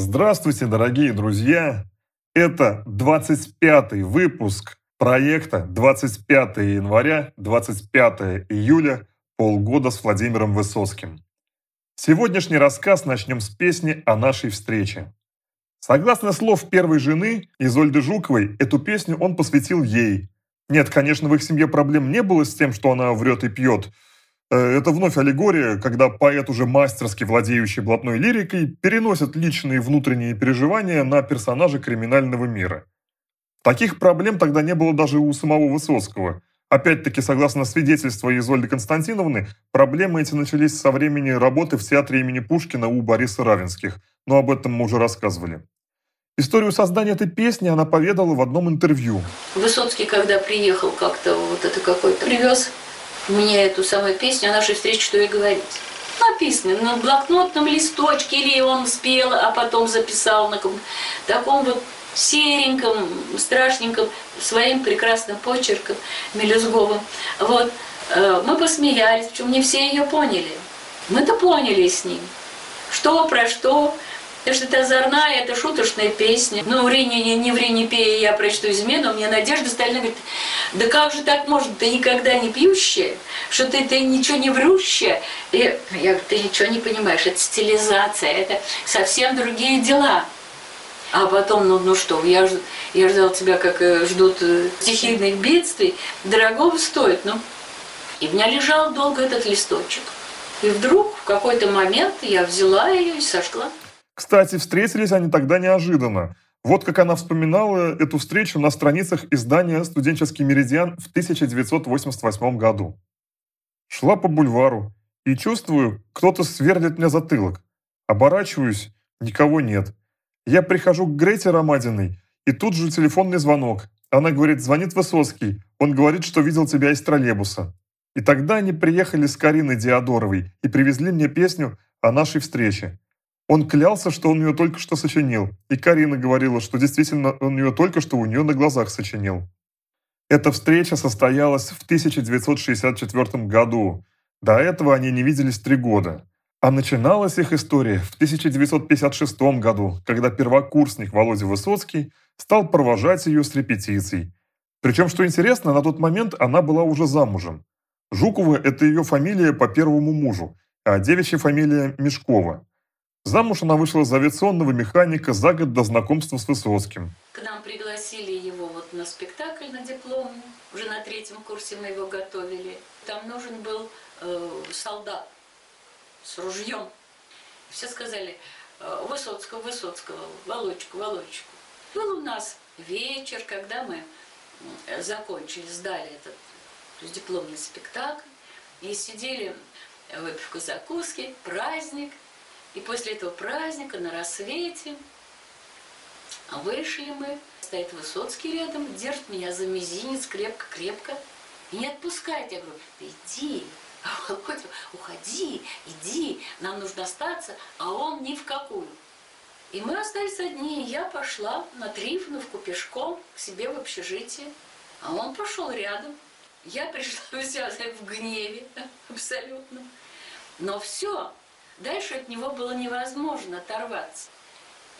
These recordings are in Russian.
Здравствуйте, дорогие друзья! Это 25-й выпуск проекта 25 января, 25 июля, полгода с Владимиром Высоцким. Сегодняшний рассказ начнем с песни о нашей встрече. Согласно слов первой жены, Изольды Жуковой, эту песню он посвятил ей. Нет, конечно, в их семье проблем не было с тем, что она врет и пьет. Э, это вновь аллегория, когда поэт, уже мастерски владеющий блатной лирикой, переносит личные внутренние переживания на персонажа криминального мира. Таких проблем тогда не было даже у самого Высоцкого. Опять-таки, согласно свидетельству Изольды Константиновны, проблемы эти начались со времени работы в театре имени Пушкина у Бориса Равенских, но об этом мы уже рассказывали. Историю создания этой песни она поведала в одном интервью. Высоцкий, когда приехал как-то, вот это какой-то, привез мне эту самую песню о нашей встрече, что и говорить. Написано на блокнотном листочке, или он спел, а потом записал на таком вот сереньком, страшненьком, своим прекрасным почерком, мелюзговым. Вот. Э, мы посмеялись, причем не все ее поняли. Мы-то поняли с ним. Что, про что, Потому что это озорная, это шуточная песня. Ну, ври, не, не ври, не пей, я прочту измену. Мне Надежда Сталина говорит, да как же так может, ты никогда не пьющая, что ты, ты ничего не врущая. И я говорю, ты ничего не понимаешь, это стилизация, это совсем другие дела. А потом, ну, ну что, я, я ждал тебя, как э, ждут э, стихийных бедствий, дорогого стоит, ну. И у меня лежал долго этот листочек. И вдруг в какой-то момент я взяла ее и сошла. Кстати, встретились они тогда неожиданно. Вот как она вспоминала эту встречу на страницах издания «Студенческий меридиан» в 1988 году. Шла по бульвару и чувствую, кто-то сверлит мне затылок. Оборачиваюсь, никого нет. Я прихожу к Грете Ромадиной, и тут же телефонный звонок. Она говорит, звонит Высоцкий. Он говорит, что видел тебя из троллейбуса. И тогда они приехали с Кариной Диадоровой и привезли мне песню о нашей встрече. Он клялся, что он ее только что сочинил, и Карина говорила, что действительно он ее только что у нее на глазах сочинил. Эта встреча состоялась в 1964 году. До этого они не виделись три года. А начиналась их история в 1956 году, когда первокурсник Володя Высоцкий стал провожать ее с репетицией. Причем, что интересно, на тот момент она была уже замужем. Жукова – это ее фамилия по первому мужу, а девичья фамилия – Мешкова. Замуж она вышла за авиационного механика за год до знакомства с Высоцким. К нам пригласили его вот на спектакль на диплом. Уже на третьем курсе мы его готовили. Там нужен был э, солдат с ружьем. Все сказали, э, Высоцкого, Высоцкого, Володечку, Володечку. Был у нас вечер, когда мы закончили, сдали этот дипломный спектакль. И сидели, выпивку закуски, праздник – и после этого праздника на рассвете вышли мы, стоит Высоцкий рядом, держит меня за мизинец крепко-крепко и не отпускает. Я говорю, иди, Володя, уходи, иди, нам нужно остаться, а он ни в какую. И мы остались одни, и я пошла на Трифоновку пешком к себе в общежитие, а он пошел рядом. Я пришла вся в гневе абсолютно. Но все, Дальше от него было невозможно оторваться.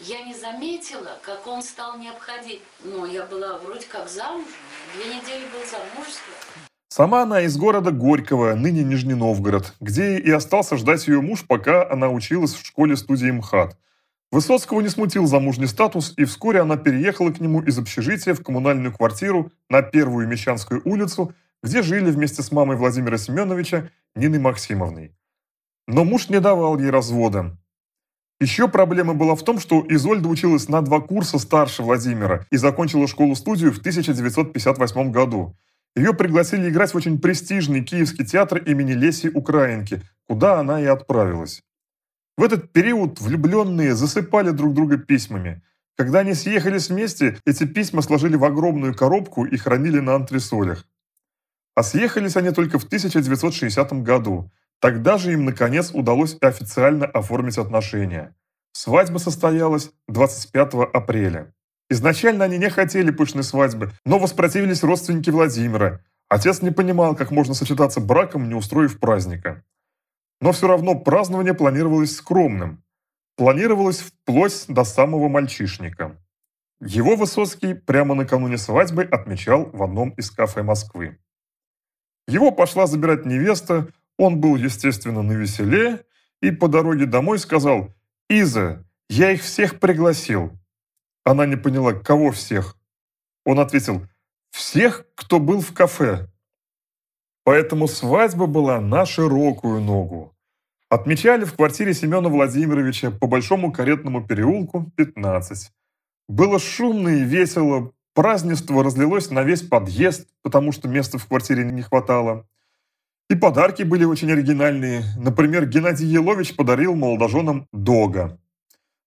Я не заметила, как он стал необходим. Но я была вроде как замужем. Две недели был замужество. Сама она из города Горького, ныне Нижний Новгород, где и остался ждать ее муж, пока она училась в школе-студии МХАТ. Высоцкого не смутил замужний статус, и вскоре она переехала к нему из общежития в коммунальную квартиру на Первую Мещанскую улицу, где жили вместе с мамой Владимира Семеновича Ниной Максимовной. Но муж не давал ей развода. Еще проблема была в том, что Изольда училась на два курса старше Владимира и закончила школу-студию в 1958 году. Ее пригласили играть в очень престижный киевский театр имени Леси Украинки, куда она и отправилась. В этот период влюбленные засыпали друг друга письмами. Когда они съехались вместе, эти письма сложили в огромную коробку и хранили на антресолях. А съехались они только в 1960 году. Тогда же им, наконец, удалось официально оформить отношения. Свадьба состоялась 25 апреля. Изначально они не хотели пышной свадьбы, но воспротивились родственники Владимира. Отец не понимал, как можно сочетаться браком, не устроив праздника. Но все равно празднование планировалось скромным. планировалось вплоть до самого мальчишника. Его Высоцкий прямо накануне свадьбы отмечал в одном из кафе Москвы. Его пошла забирать невеста, он был, естественно, на веселе, и по дороге домой сказал «Иза, я их всех пригласил». Она не поняла, кого всех. Он ответил «Всех, кто был в кафе». Поэтому свадьба была на широкую ногу. Отмечали в квартире Семена Владимировича по Большому каретному переулку, 15. Было шумно и весело, празднество разлилось на весь подъезд, потому что места в квартире не хватало. И подарки были очень оригинальные. Например, Геннадий Елович подарил молодоженам дога.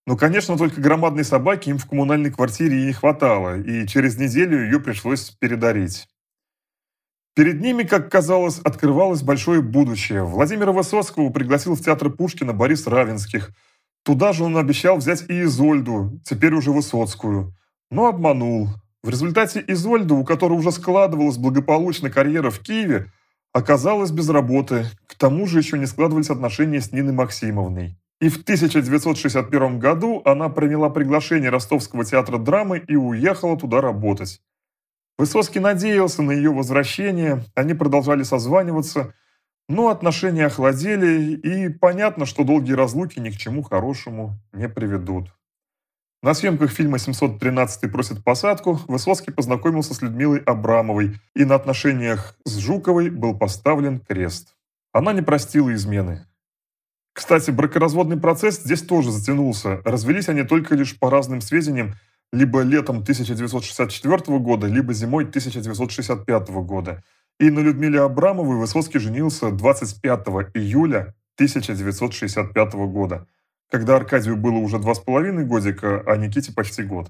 Но, конечно, только громадной собаки им в коммунальной квартире и не хватало, и через неделю ее пришлось передарить. Перед ними, как казалось, открывалось большое будущее. Владимира Высоцкого пригласил в театр Пушкина Борис Равенских. Туда же он обещал взять и Изольду, теперь уже Высоцкую. Но обманул. В результате Изольда, у которой уже складывалась благополучно карьера в Киеве, оказалась без работы. К тому же еще не складывались отношения с Ниной Максимовной. И в 1961 году она приняла приглашение Ростовского театра драмы и уехала туда работать. Высоцкий надеялся на ее возвращение, они продолжали созваниваться, но отношения охладели, и понятно, что долгие разлуки ни к чему хорошему не приведут. На съемках фильма «713 просит посадку» Высоцкий познакомился с Людмилой Абрамовой, и на отношениях с Жуковой был поставлен крест. Она не простила измены. Кстати, бракоразводный процесс здесь тоже затянулся. Развелись они только лишь по разным сведениям либо летом 1964 года, либо зимой 1965 года. И на Людмиле Абрамовой Высоцкий женился 25 июля 1965 года, когда Аркадию было уже два с половиной годика, а Никите почти год.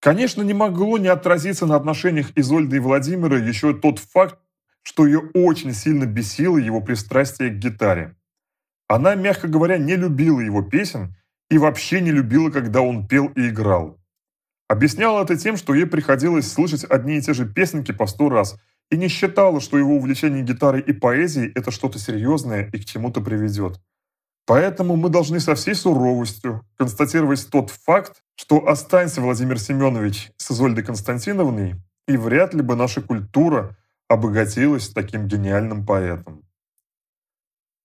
Конечно, не могло не отразиться на отношениях Изольды и Владимира еще тот факт, что ее очень сильно бесило его пристрастие к гитаре. Она, мягко говоря, не любила его песен и вообще не любила, когда он пел и играл. Объясняла это тем, что ей приходилось слышать одни и те же песенки по сто раз, и не считала, что его увлечение гитарой и поэзией – это что-то серьезное и к чему-то приведет. Поэтому мы должны со всей суровостью констатировать тот факт, что останься Владимир Семенович с Изольдой Константиновной, и вряд ли бы наша культура обогатилась таким гениальным поэтом.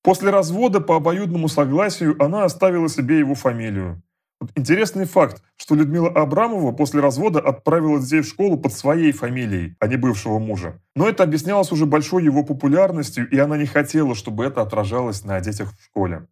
После развода по обоюдному согласию она оставила себе его фамилию. Интересный факт, что Людмила Абрамова после развода отправила детей в школу под своей фамилией, а не бывшего мужа. Но это объяснялось уже большой его популярностью, и она не хотела, чтобы это отражалось на детях в школе.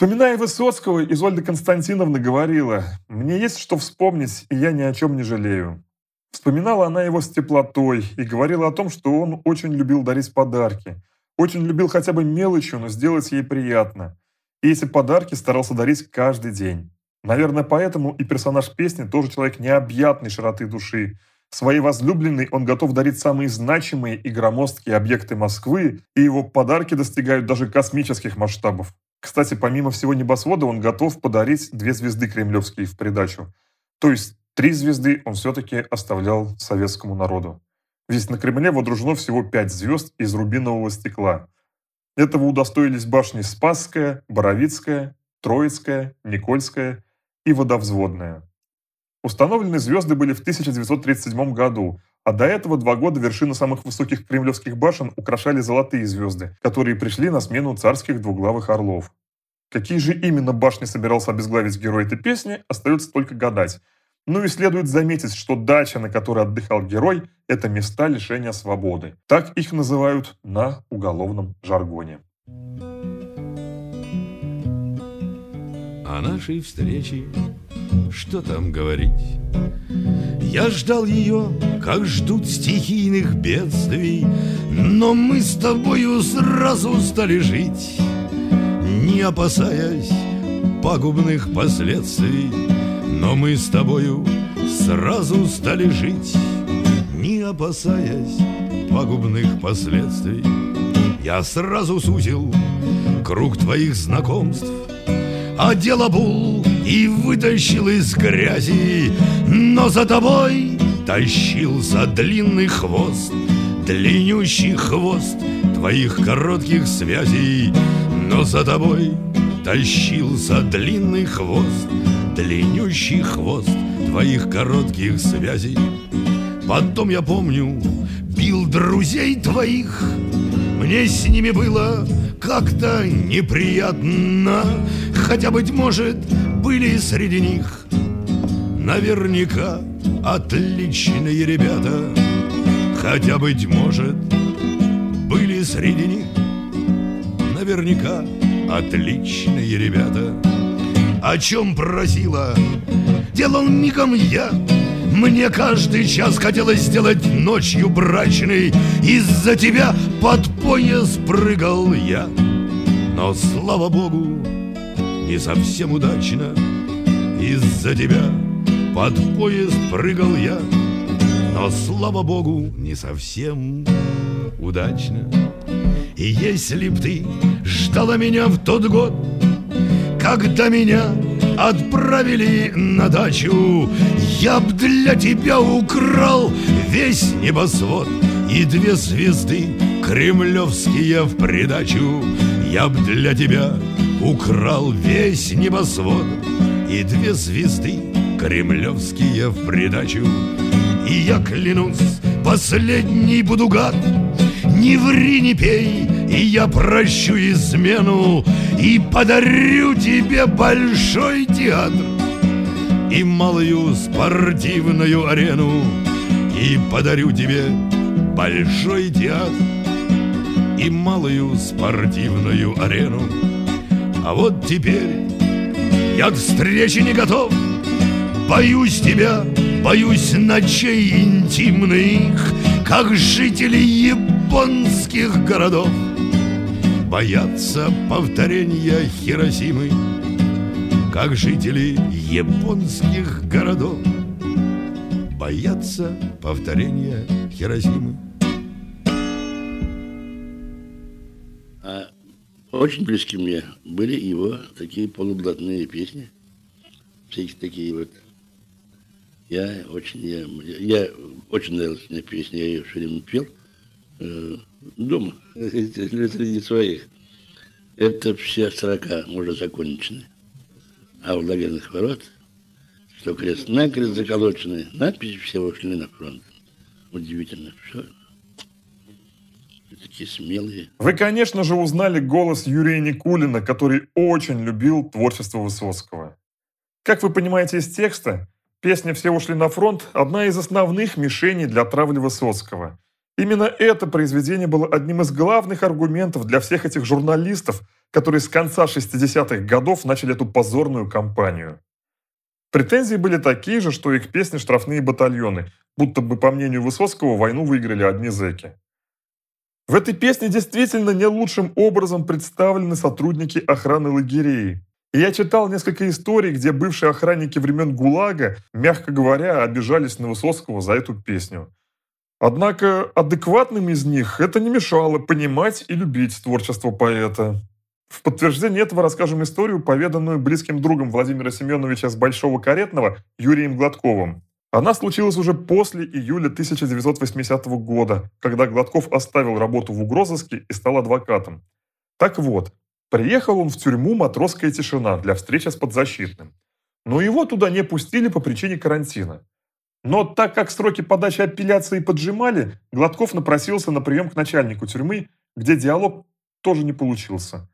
Вспоминая Высоцкого, Изольда Константиновна говорила, «Мне есть что вспомнить, и я ни о чем не жалею». Вспоминала она его с теплотой и говорила о том, что он очень любил дарить подарки, очень любил хотя бы мелочью, но сделать ей приятно. И эти подарки старался дарить каждый день. Наверное, поэтому и персонаж песни тоже человек необъятной широты души. Своей возлюбленной он готов дарить самые значимые и громоздкие объекты Москвы, и его подарки достигают даже космических масштабов. Кстати, помимо всего небосвода, он готов подарить две звезды кремлевские в придачу. То есть три звезды он все-таки оставлял советскому народу. Ведь на Кремле водружено всего пять звезд из рубинового стекла. Этого удостоились башни Спасская, Боровицкая, Троицкая, Никольская и водовзводная. Установлены звезды были в 1937 году, а до этого два года вершины самых высоких кремлевских башен украшали золотые звезды, которые пришли на смену царских двуглавых орлов. Какие же именно башни собирался обезглавить герой этой песни, остается только гадать. Ну и следует заметить, что дача, на которой отдыхал герой, это места лишения свободы. Так их называют на уголовном жаргоне. о нашей встрече Что там говорить? Я ждал ее, как ждут стихийных бедствий Но мы с тобою сразу стали жить Не опасаясь пагубных последствий Но мы с тобою сразу стали жить Не опасаясь пагубных последствий Я сразу сузил круг твоих знакомств одел обул и вытащил из грязи, но за тобой тащился длинный хвост, длиннющий хвост твоих коротких связей, но за тобой тащился длинный хвост, длиннющий хвост твоих коротких связей. Потом я помню, бил друзей твоих, мне с ними было как-то неприятно, хотя, быть может, были среди них. Наверняка отличные ребята, хотя, быть может, были среди них. Наверняка отличные ребята. О чем просила, делал мигом я, мне каждый час хотелось сделать ночью брачной Из-за тебя под пояс прыгал я. Но, слава богу, не совсем удачно. Из-за тебя под поезд прыгал я Но, слава богу, не совсем удачно. И если б ты ждала меня в тот год Когда меня отправили на дачу Я б для тебя украл весь небосвод И две звезды кремлевские в придачу. Я б для тебя украл весь небосвод И две звезды кремлевские в придачу. И я клянусь, последний буду гад Не ври, не пей, и я прощу измену И подарю тебе большой театр И малую спортивную арену И подарю тебе большой театр И малую спортивную арену А вот теперь я к встрече не готов. Боюсь тебя, боюсь ночей интимных Как жители японских городов. Боятся повторения Хиросимы Как жители японских городов. Боятся повторения Хиросимы очень близки мне были его такие полублатные песни. Всякие такие вот я очень, я, я очень нравилась мне песня, я ее все время пел э, дома, среди своих. Это все строка уже закончены. А у лагерных ворот, что крест-накрест заколочены, надписи все ушли на фронт. Удивительно, все. Такие смелые. Вы, конечно же, узнали голос Юрия Никулина, который очень любил творчество Высоцкого. Как вы понимаете из текста, Песня «Все ушли на фронт» – одна из основных мишеней для травли Высоцкого. Именно это произведение было одним из главных аргументов для всех этих журналистов, которые с конца 60-х годов начали эту позорную кампанию. Претензии были такие же, что их песни «Штрафные батальоны», будто бы, по мнению Высоцкого, войну выиграли одни зэки. В этой песне действительно не лучшим образом представлены сотрудники охраны лагерей, и я читал несколько историй, где бывшие охранники времен ГУЛАГа, мягко говоря, обижались на Высоцкого за эту песню. Однако адекватным из них это не мешало понимать и любить творчество поэта. В подтверждение этого расскажем историю, поведанную близким другом Владимира Семеновича с Большого Каретного Юрием Гладковым. Она случилась уже после июля 1980 года, когда Гладков оставил работу в угрозыске и стал адвокатом. Так вот, Приехал он в тюрьму «Матросская тишина» для встречи с подзащитным. Но его туда не пустили по причине карантина. Но так как сроки подачи апелляции поджимали, Гладков напросился на прием к начальнику тюрьмы, где диалог тоже не получился.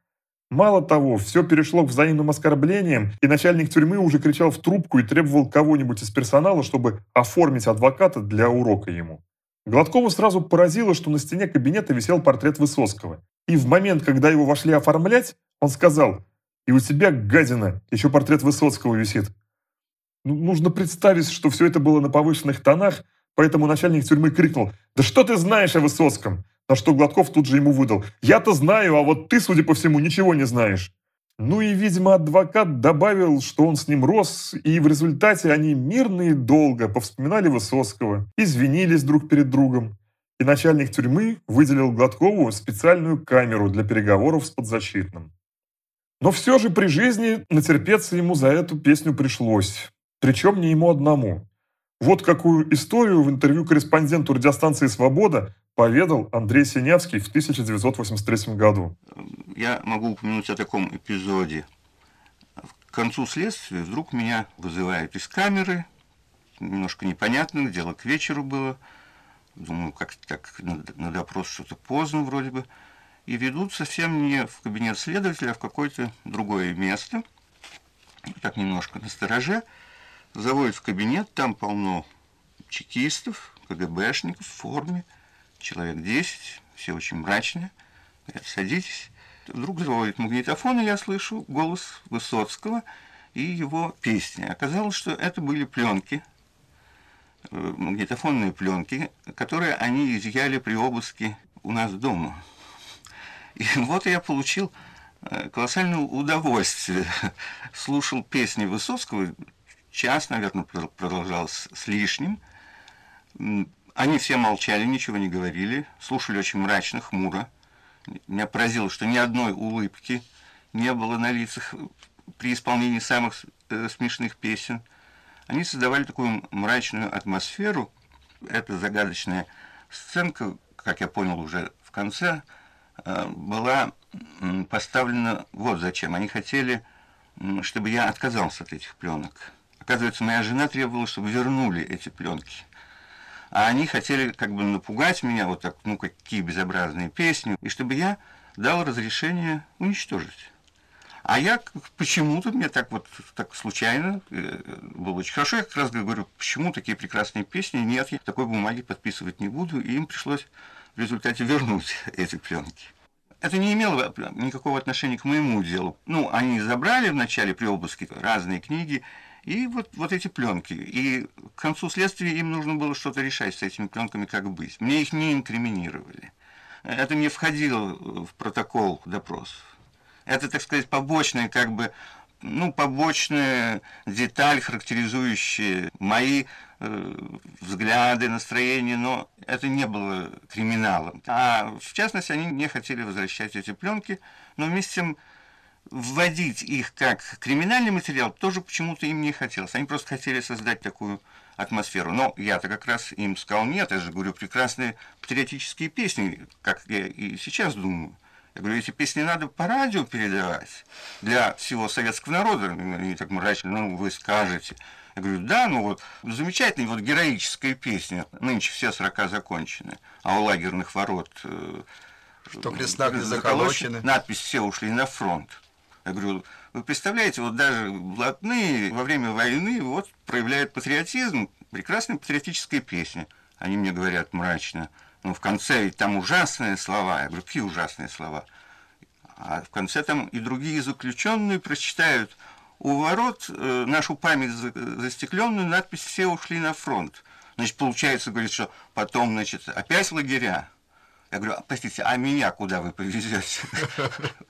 Мало того, все перешло к взаимным оскорблениям, и начальник тюрьмы уже кричал в трубку и требовал кого-нибудь из персонала, чтобы оформить адвоката для урока ему. Гладкову сразу поразило, что на стене кабинета висел портрет Высоцкого. И в момент, когда его вошли оформлять, он сказал, «И у тебя, гадина, еще портрет Высоцкого висит». Ну, нужно представить, что все это было на повышенных тонах, поэтому начальник тюрьмы крикнул, «Да что ты знаешь о Высоцком?» На что Гладков тут же ему выдал, «Я-то знаю, а вот ты, судя по всему, ничего не знаешь». Ну и, видимо, адвокат добавил, что он с ним рос, и в результате они мирно и долго повспоминали Высоцкого, извинились друг перед другом и начальник тюрьмы выделил Гладкову специальную камеру для переговоров с подзащитным. Но все же при жизни натерпеться ему за эту песню пришлось, причем не ему одному. Вот какую историю в интервью корреспонденту радиостанции «Свобода» поведал Андрей Синявский в 1983 году. Я могу упомянуть о таком эпизоде. концу следствия вдруг меня вызывают из камеры, немножко непонятно, дело к вечеру было, думаю, как так на, на допрос что-то поздно вроде бы, и ведут совсем не в кабинет следователя, а в какое-то другое место, так немножко на стороже, заводят в кабинет, там полно чекистов, КГБшников в форме, человек 10, все очень мрачные, говорят, садитесь. Вдруг заводит магнитофон, и я слышу голос Высоцкого и его песни. Оказалось, что это были пленки, э, магнитофонные пленки, которые они изъяли при обыске у нас дома. И вот я получил э, колоссальное удовольствие. Слушал песни Высоцкого, час, наверное, продолжалось с лишним. Они все молчали, ничего не говорили, слушали очень мрачно, хмуро. Меня поразило, что ни одной улыбки не было на лицах при исполнении самых э, смешных песен. Они создавали такую мрачную атмосферу. Эта загадочная сценка, как я понял уже в конце, э, была поставлена вот зачем. Они хотели, чтобы я отказался от этих пленок. Оказывается, моя жена требовала, чтобы вернули эти пленки. А они хотели как бы напугать меня, вот так, ну, какие безобразные песни, и чтобы я дал разрешение уничтожить. А я почему-то, мне так вот так случайно э, было очень хорошо, я как раз говорю, почему такие прекрасные песни, нет, я такой бумаги подписывать не буду, и им пришлось в результате вернуть эти пленки. Это не имело никакого отношения к моему делу. Ну, они забрали в начале при обыске разные книги, и вот, вот эти пленки. И к концу следствия им нужно было что-то решать с этими пленками, как быть. Мне их не инкриминировали. Это не входило в протокол допросов. Это, так сказать, побочная, как бы, ну, побочная деталь, характеризующая мои э, взгляды, настроения, но это не было криминалом. А в частности, они не хотели возвращать эти пленки, но вместе с тем вводить их как криминальный материал тоже почему-то им не хотелось. Они просто хотели создать такую атмосферу. Но я-то как раз им сказал, нет, я же говорю, прекрасные патриотические песни, как я и сейчас думаю. Я говорю, эти песни надо по радио передавать для всего советского народа. Они так мрачно, ну, вы скажете. Я говорю, да, ну вот, замечательная вот героическая песня. Нынче все срока закончены, а у лагерных ворот... Э, что крестнак заколочены. Надпись «Все ушли на фронт». Я говорю, вы представляете, вот даже блатные во время войны вот проявляют патриотизм, прекрасная патриотическая песня. Они мне говорят мрачно, ну в конце ведь там ужасные слова. Я говорю, какие ужасные слова? А в конце там и другие заключенные прочитают у ворот э, нашу память застекленную надпись «Все ушли на фронт». Значит, получается, говорит, что потом, значит, опять лагеря. Я говорю, «А, простите, а меня куда вы повезете?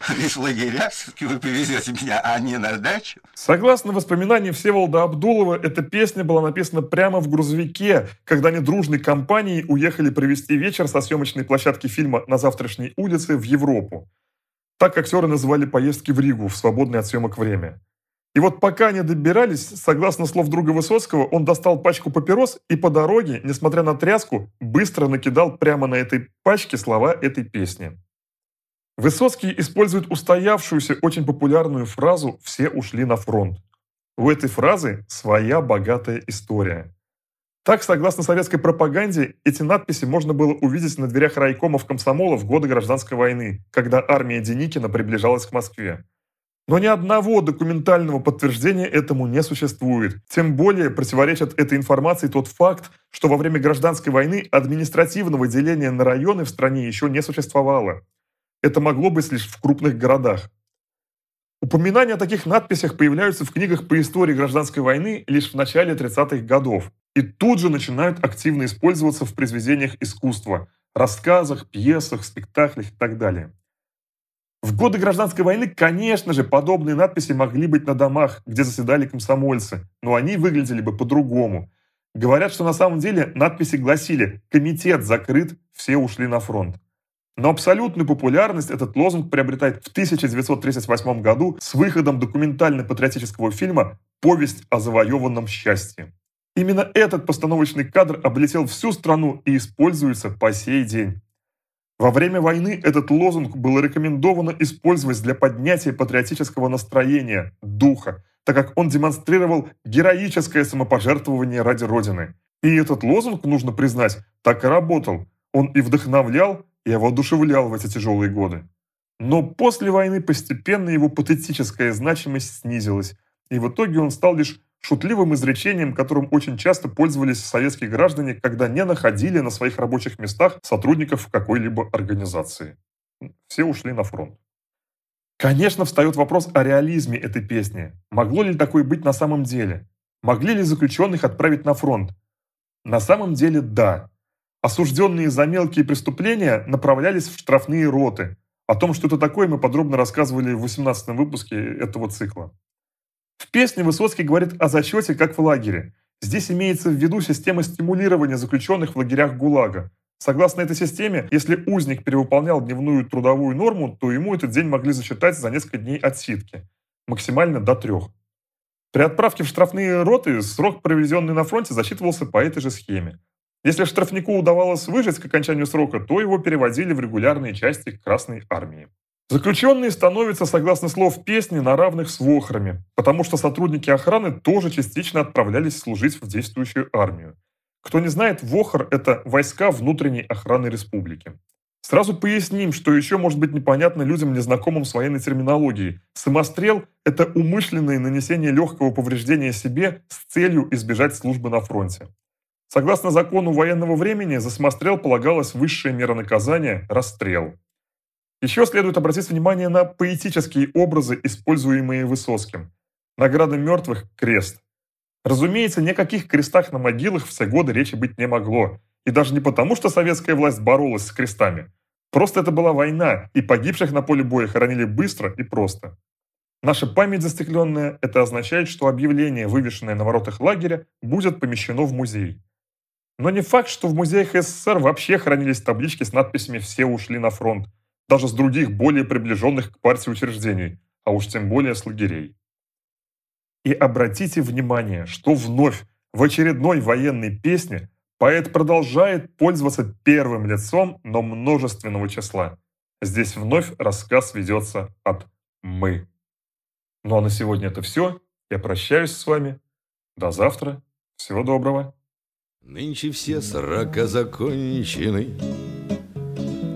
Из лагеря все-таки вы повезете меня, а не на дачу? Согласно воспоминаниям Всеволода Абдулова, эта песня была написана прямо в грузовике, когда они дружной компанией уехали провести вечер со съемочной площадки фильма «На завтрашней улице» в Европу. Так актеры называли поездки в Ригу в свободное от съемок время. И вот пока они добирались, согласно слов друга Высоцкого, он достал пачку папирос и по дороге, несмотря на тряску, быстро накидал прямо на этой пачке слова этой песни. Высоцкий использует устоявшуюся очень популярную фразу «все ушли на фронт». У этой фразы своя богатая история. Так, согласно советской пропаганде, эти надписи можно было увидеть на дверях райкомов комсомола в годы гражданской войны, когда армия Деникина приближалась к Москве. Но ни одного документального подтверждения этому не существует. Тем более противоречит этой информации тот факт, что во время гражданской войны административного деления на районы в стране еще не существовало. Это могло быть лишь в крупных городах. Упоминания о таких надписях появляются в книгах по истории гражданской войны лишь в начале 30-х годов и тут же начинают активно использоваться в произведениях искусства, рассказах, пьесах, спектаклях и так далее. В годы гражданской войны, конечно же, подобные надписи могли быть на домах, где заседали комсомольцы, но они выглядели бы по-другому. Говорят, что на самом деле надписи гласили «Комитет закрыт, все ушли на фронт». Но абсолютную популярность этот лозунг приобретает в 1938 году с выходом документально-патриотического фильма «Повесть о завоеванном счастье». Именно этот постановочный кадр облетел всю страну и используется по сей день. Во время войны этот лозунг было рекомендовано использовать для поднятия патриотического настроения, духа, так как он демонстрировал героическое самопожертвование ради Родины. И этот лозунг, нужно признать, так и работал. Он и вдохновлял, и воодушевлял в эти тяжелые годы. Но после войны постепенно его патетическая значимость снизилась, и в итоге он стал лишь шутливым изречением, которым очень часто пользовались советские граждане, когда не находили на своих рабочих местах сотрудников какой-либо организации. Все ушли на фронт. Конечно, встает вопрос о реализме этой песни. Могло ли такое быть на самом деле? Могли ли заключенных отправить на фронт? На самом деле да. Осужденные за мелкие преступления направлялись в штрафные роты. О том, что это такое, мы подробно рассказывали в 18 выпуске этого цикла. В песне Высоцкий говорит о зачете как в лагере. Здесь имеется в виду система стимулирования заключенных в лагерях ГУЛАГа. Согласно этой системе, если узник перевыполнял дневную трудовую норму, то ему этот день могли засчитать за несколько дней отсидки, максимально до трех. При отправке в штрафные роты срок, проведенный на фронте, засчитывался по этой же схеме. Если штрафнику удавалось выжить к окончанию срока, то его переводили в регулярные части Красной Армии. Заключенные становятся, согласно слов песни, на равных с вохрами, потому что сотрудники охраны тоже частично отправлялись служить в действующую армию. Кто не знает, ВОХР – это войска внутренней охраны республики. Сразу поясним, что еще может быть непонятно людям, незнакомым с военной терминологией. Самострел – это умышленное нанесение легкого повреждения себе с целью избежать службы на фронте. Согласно закону военного времени, за самострел полагалась высшая мера наказания – расстрел. Еще следует обратить внимание на поэтические образы, используемые Высоцким. Награда мертвых – крест. Разумеется, ни о каких крестах на могилах все годы речи быть не могло. И даже не потому, что советская власть боролась с крестами. Просто это была война, и погибших на поле боя хоронили быстро и просто. Наша память застекленная – это означает, что объявление, вывешенное на воротах лагеря, будет помещено в музей. Но не факт, что в музеях СССР вообще хранились таблички с надписями «Все ушли на фронт», даже с других более приближенных к партии учреждений, а уж тем более с лагерей. И обратите внимание, что вновь в очередной военной песне поэт продолжает пользоваться первым лицом, но множественного числа. Здесь вновь рассказ ведется от «мы». Ну а на сегодня это все. Я прощаюсь с вами. До завтра. Всего доброго. Нынче все сорока закончены,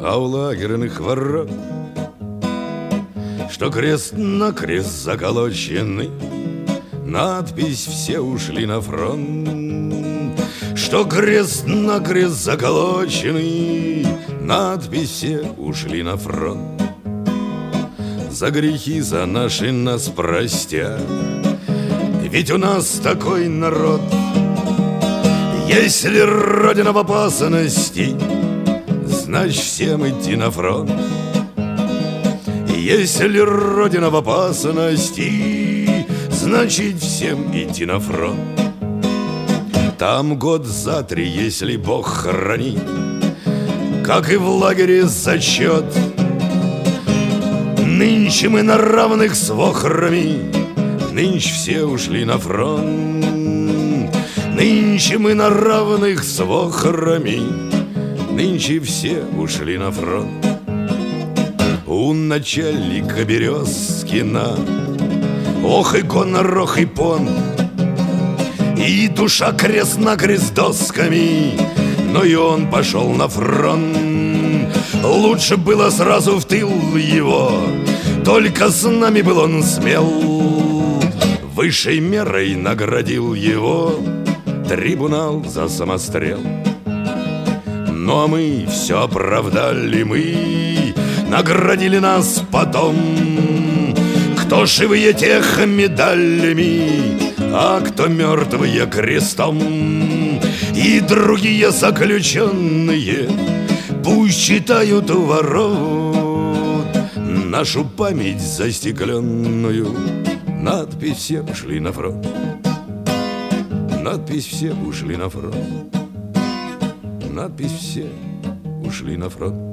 а у лагерных ворот, Что крест на крест заколочены, Надпись «Все ушли на фронт», Что крест на крест заколочены, Надпись «Все ушли на фронт». За грехи за наши нас простят, Ведь у нас такой народ, Если Родина в опасности — значит всем идти на фронт. Если Родина в опасности, значит всем идти на фронт. Там год за три, если Бог хранит, как и в лагере зачет. Нынче мы на равных с вохрами, нынче все ушли на фронт. Нынче мы на равных с вохрами, Нынче все ушли на фронт. У начальника Березкина Ох и гонор, ох и пон. И душа крест на крест досками Но и он пошел на фронт. Лучше было сразу в тыл его Только с нами был он смел. Высшей мерой наградил его Трибунал за самострел ну а мы все оправдали мы Наградили нас потом. Кто живые тех медалями А кто мертвые крестом. И другие заключенные Пусть читают у ворот Нашу память застекленную. Надпись «Все ушли на фронт» Надпись «Все ушли на фронт» надпись «Все ушли на фронт».